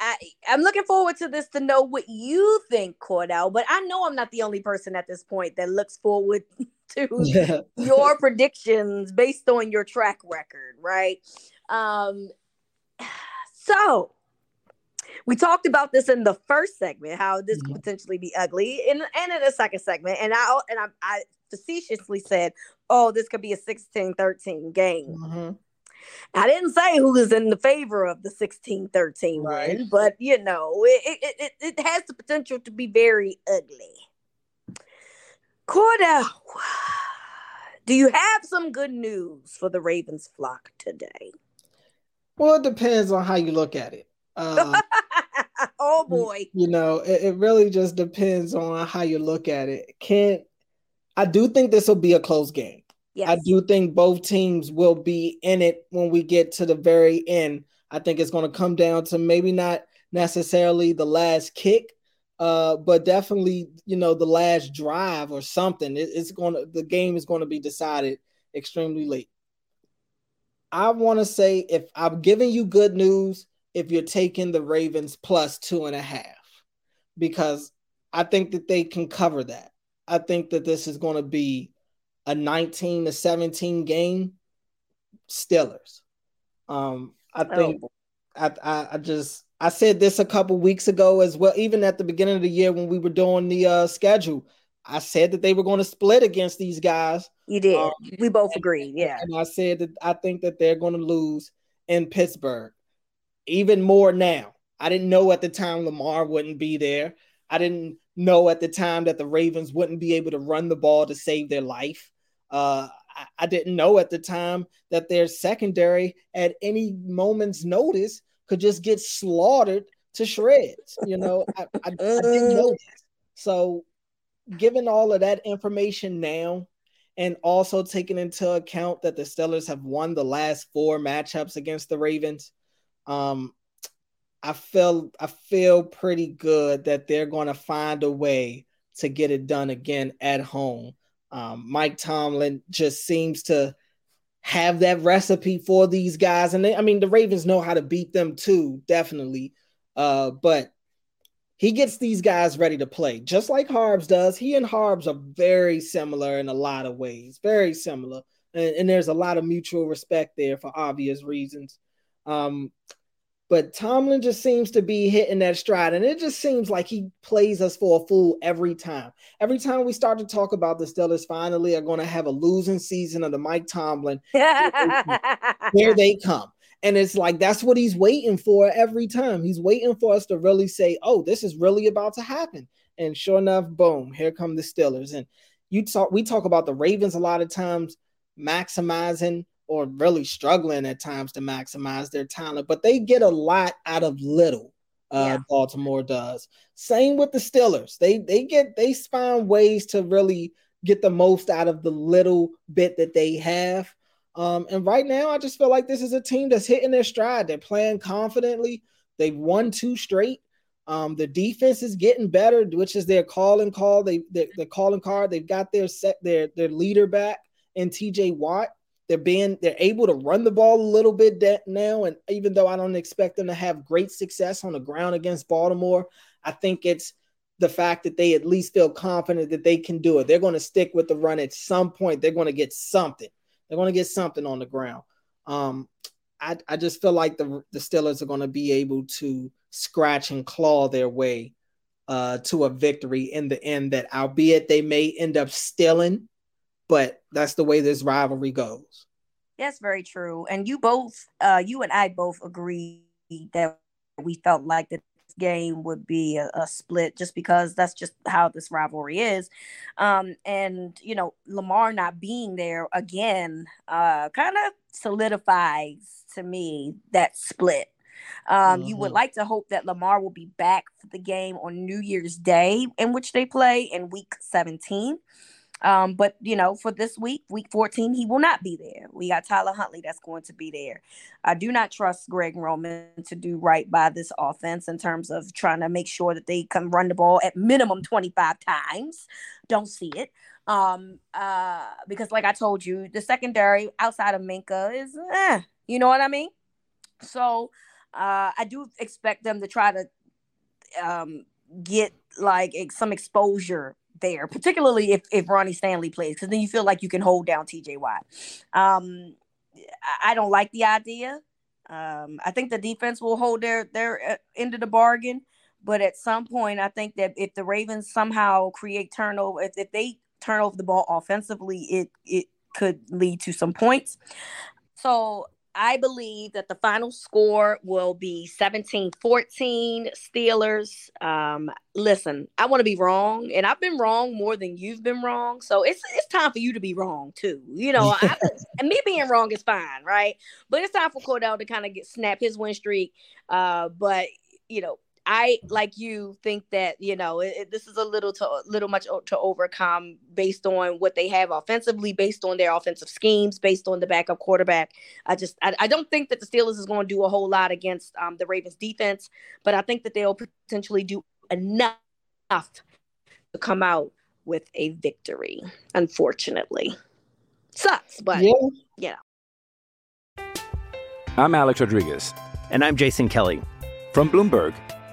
I, I'm looking forward to this to know what you think, Cordell. But I know I'm not the only person at this point that looks forward to your predictions based on your track record, right? Um, so we talked about this in the first segment, how this could potentially be ugly, and and in the second segment, and I and I, I facetiously said, "Oh, this could be a 16-13 game." I didn't say who is in the favor of the 16 13 Right. win, but you know, it, it, it, it has the potential to be very ugly. Cordell, do you have some good news for the Ravens flock today? Well, it depends on how you look at it. Uh, oh boy. you know, it, it really just depends on how you look at it. Can't I do think this will be a close game. Yes. I do think both teams will be in it when we get to the very end. I think it's going to come down to maybe not necessarily the last kick, uh, but definitely you know the last drive or something. It- it's going to the game is going to be decided extremely late. I want to say if I'm giving you good news, if you're taking the Ravens plus two and a half, because I think that they can cover that. I think that this is going to be a 19 to 17 game Steelers. Um, I think I, I I just I said this a couple weeks ago as well, even at the beginning of the year when we were doing the uh, schedule. I said that they were going to split against these guys. You did. Um, we both agreed. Yeah. And I said that I think that they're going to lose in Pittsburgh. Even more now. I didn't know at the time Lamar wouldn't be there. I didn't know at the time that the Ravens wouldn't be able to run the ball to save their life. Uh, I, I didn't know at the time that their secondary at any moment's notice could just get slaughtered to shreds. You know, I, I, I didn't know that. So, given all of that information now, and also taking into account that the Steelers have won the last four matchups against the Ravens, um, I feel I feel pretty good that they're going to find a way to get it done again at home. Um, Mike Tomlin just seems to have that recipe for these guys, and they, I mean the Ravens know how to beat them too, definitely. Uh, but he gets these guys ready to play, just like Harbs does. He and Harbs are very similar in a lot of ways, very similar, and, and there's a lot of mutual respect there for obvious reasons. Um, but Tomlin just seems to be hitting that stride, and it just seems like he plays us for a fool every time. Every time we start to talk about the Steelers, finally are going to have a losing season under Mike Tomlin. Here they come. And it's like that's what he's waiting for every time. He's waiting for us to really say, "Oh, this is really about to happen." And sure enough, boom, here come the Steelers. And you talk we talk about the Ravens a lot of times maximizing or really struggling at times to maximize their talent, but they get a lot out of little. Uh, Baltimore does. Same with the Steelers. They they get they find ways to really get the most out of the little bit that they have. Um, and right now, I just feel like this is a team that's hitting their stride. They're playing confidently. They've won two straight. Um, the defense is getting better, which is their calling call. They their, their calling card. They've got their set their their leader back in T.J. Watt. They're being they're able to run the ball a little bit now, and even though I don't expect them to have great success on the ground against Baltimore, I think it's the fact that they at least feel confident that they can do it. They're going to stick with the run at some point. They're going to get something. They're going to get something on the ground. Um, I, I just feel like the the Steelers are going to be able to scratch and claw their way uh, to a victory in the end. That albeit they may end up stealing, but that's the way this rivalry goes. That's very true. And you both, uh, you and I both agree that we felt like that game would be a, a, split just because that's just how this rivalry is. Um, and you know, Lamar not being there again uh, kind of solidifies to me that split. Um, mm-hmm. You would mm-hmm. like to hope that Lamar will be back for the game on New Year's Day, in which they play in Week 17. Um, but you know, for this week, week 14, he will not be there. We got Tyler Huntley that's going to be there. I do not trust Greg Roman to do right by this offense in terms of trying to make sure that they can run the ball at minimum 25 times. Don't see it. Um, uh, because like I told you, the secondary outside of Minkah is eh, you know what I mean? So uh I do expect them to try to um get like some exposure there, particularly if, if Ronnie Stanley plays, because then you feel like you can hold down TJ Watt. Um, I don't like the idea. Um, I think the defense will hold their their uh, end of the bargain, but at some point, I think that if the Ravens somehow create turnover, if, if they turn over the ball offensively, it it could lead to some points. So I believe that the final score will be 17 14 Steelers. Um, listen, I want to be wrong, and I've been wrong more than you've been wrong. So it's it's time for you to be wrong too. You know, I, and me being wrong is fine, right? But it's time for Cordell to kind of get snap his win streak. Uh, but you know, I like you think that you know it, it, this is a little to little much to overcome based on what they have offensively, based on their offensive schemes, based on the backup quarterback. I just I, I don't think that the Steelers is going to do a whole lot against um, the Ravens defense, but I think that they'll potentially do enough to come out with a victory. Unfortunately, sucks, but yeah. you know. I'm Alex Rodriguez, and I'm Jason Kelly from Bloomberg.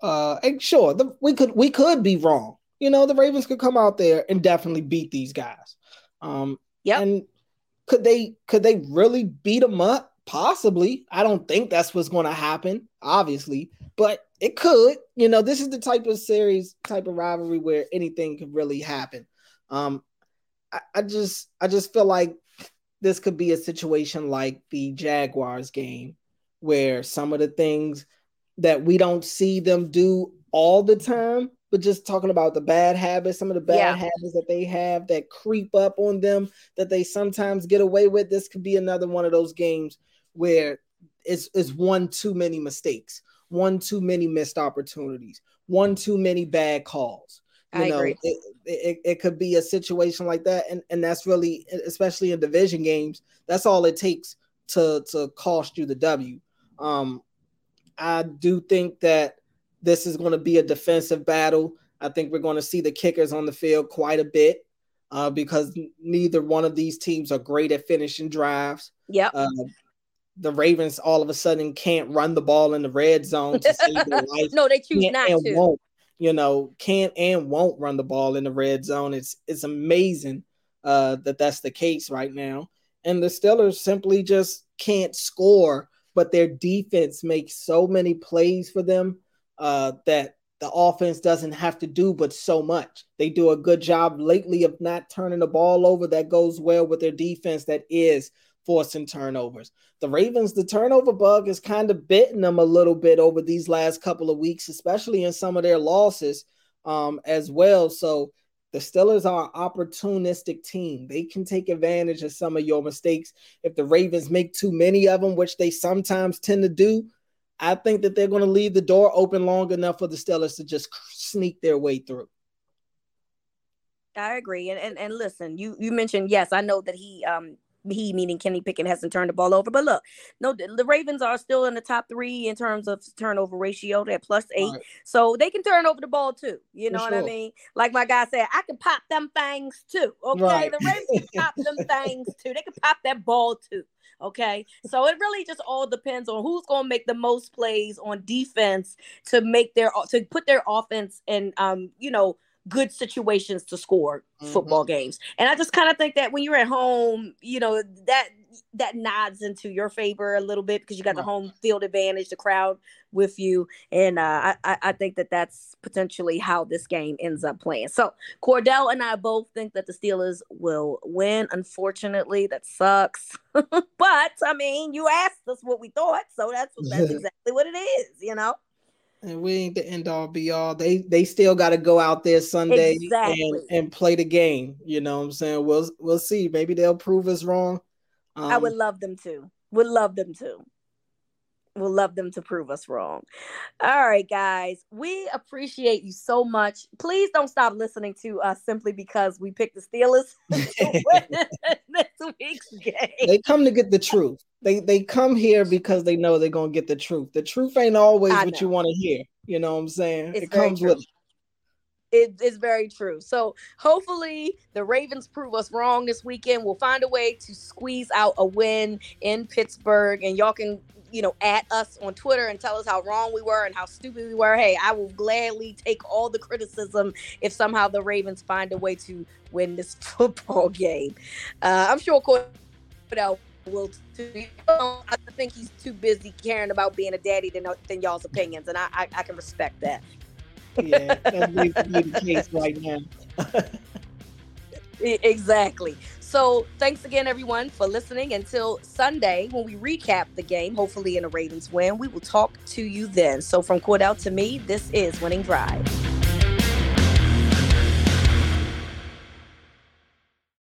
uh, and sure, the, we could we could be wrong. You know, the Ravens could come out there and definitely beat these guys. Um, yeah. And could they could they really beat them up? Possibly. I don't think that's what's going to happen, obviously, but it could. You know, this is the type of series, type of rivalry where anything could really happen. Um, I, I just I just feel like this could be a situation like the Jaguars game where some of the things that we don't see them do all the time, but just talking about the bad habits, some of the bad yeah. habits that they have that creep up on them that they sometimes get away with. This could be another one of those games where it's, it's one too many mistakes, one too many missed opportunities, one too many bad calls. You I know, agree. It, it, it could be a situation like that. And, and that's really, especially in division games, that's all it takes to, to cost you the W. Um, I do think that this is going to be a defensive battle. I think we're going to see the kickers on the field quite a bit uh, because neither one of these teams are great at finishing drives. Yep. Uh, the Ravens all of a sudden can't run the ball in the red zone to save their life. no, they choose can't not and to. Won't, you know, can't and won't run the ball in the red zone. It's it's amazing uh, that that's the case right now. And the Steelers simply just can't score but their defense makes so many plays for them uh, that the offense doesn't have to do but so much. They do a good job lately of not turning the ball over. That goes well with their defense that is forcing turnovers. The Ravens, the turnover bug is kind of bitten them a little bit over these last couple of weeks, especially in some of their losses um, as well. So the Steelers are an opportunistic team. They can take advantage of some of your mistakes. If the Ravens make too many of them, which they sometimes tend to do, I think that they're going to leave the door open long enough for the Steelers to just sneak their way through. I agree. And, and and listen, you you mentioned yes, I know that he um he meaning Kenny Pickett hasn't turned the ball over. But look, no, the Ravens are still in the top three in terms of turnover ratio. They're plus eight, right. so they can turn over the ball too. You know For what sure. I mean? Like my guy said, I can pop them things too. Okay, right. the Ravens can pop them things too. They can pop that ball too. Okay, so it really just all depends on who's going to make the most plays on defense to make their to put their offense and um you know good situations to score mm-hmm. football games. And I just kind of think that when you're at home, you know, that that nods into your favor a little bit because you got the home field advantage, the crowd with you, and uh, I I think that that's potentially how this game ends up playing. So Cordell and I both think that the Steelers will win. Unfortunately, that sucks, but I mean, you asked us what we thought, so that's that's exactly what it is, you know and we ain't the end all be all. They they still got to go out there Sunday exactly. and, and play the game. You know what I'm saying? We'll we'll see. Maybe they'll prove us wrong. Um, I would um, love them to. Would love them to. We'll love them to prove us wrong. All right, guys, we appreciate you so much. Please don't stop listening to us simply because we picked the Steelers week's game. They come to get the truth. They they come here because they know they're gonna get the truth. The truth ain't always what you want to hear. You know what I'm saying? It's it comes true. with it is very true. So hopefully the Ravens prove us wrong this weekend. We'll find a way to squeeze out a win in Pittsburgh, and y'all can you know, at us on Twitter and tell us how wrong we were and how stupid we were. Hey, I will gladly take all the criticism if somehow the Ravens find a way to win this football game. Uh, I'm sure Cordell will too. I think he's too busy caring about being a daddy than, than y'all's opinions, and I, I, I can respect that. Yeah, that's the case right now. exactly. So thanks again, everyone, for listening. Until Sunday, when we recap the game, hopefully in a Ravens win, we will talk to you then. So from Cordell to me, this is Winning Drive.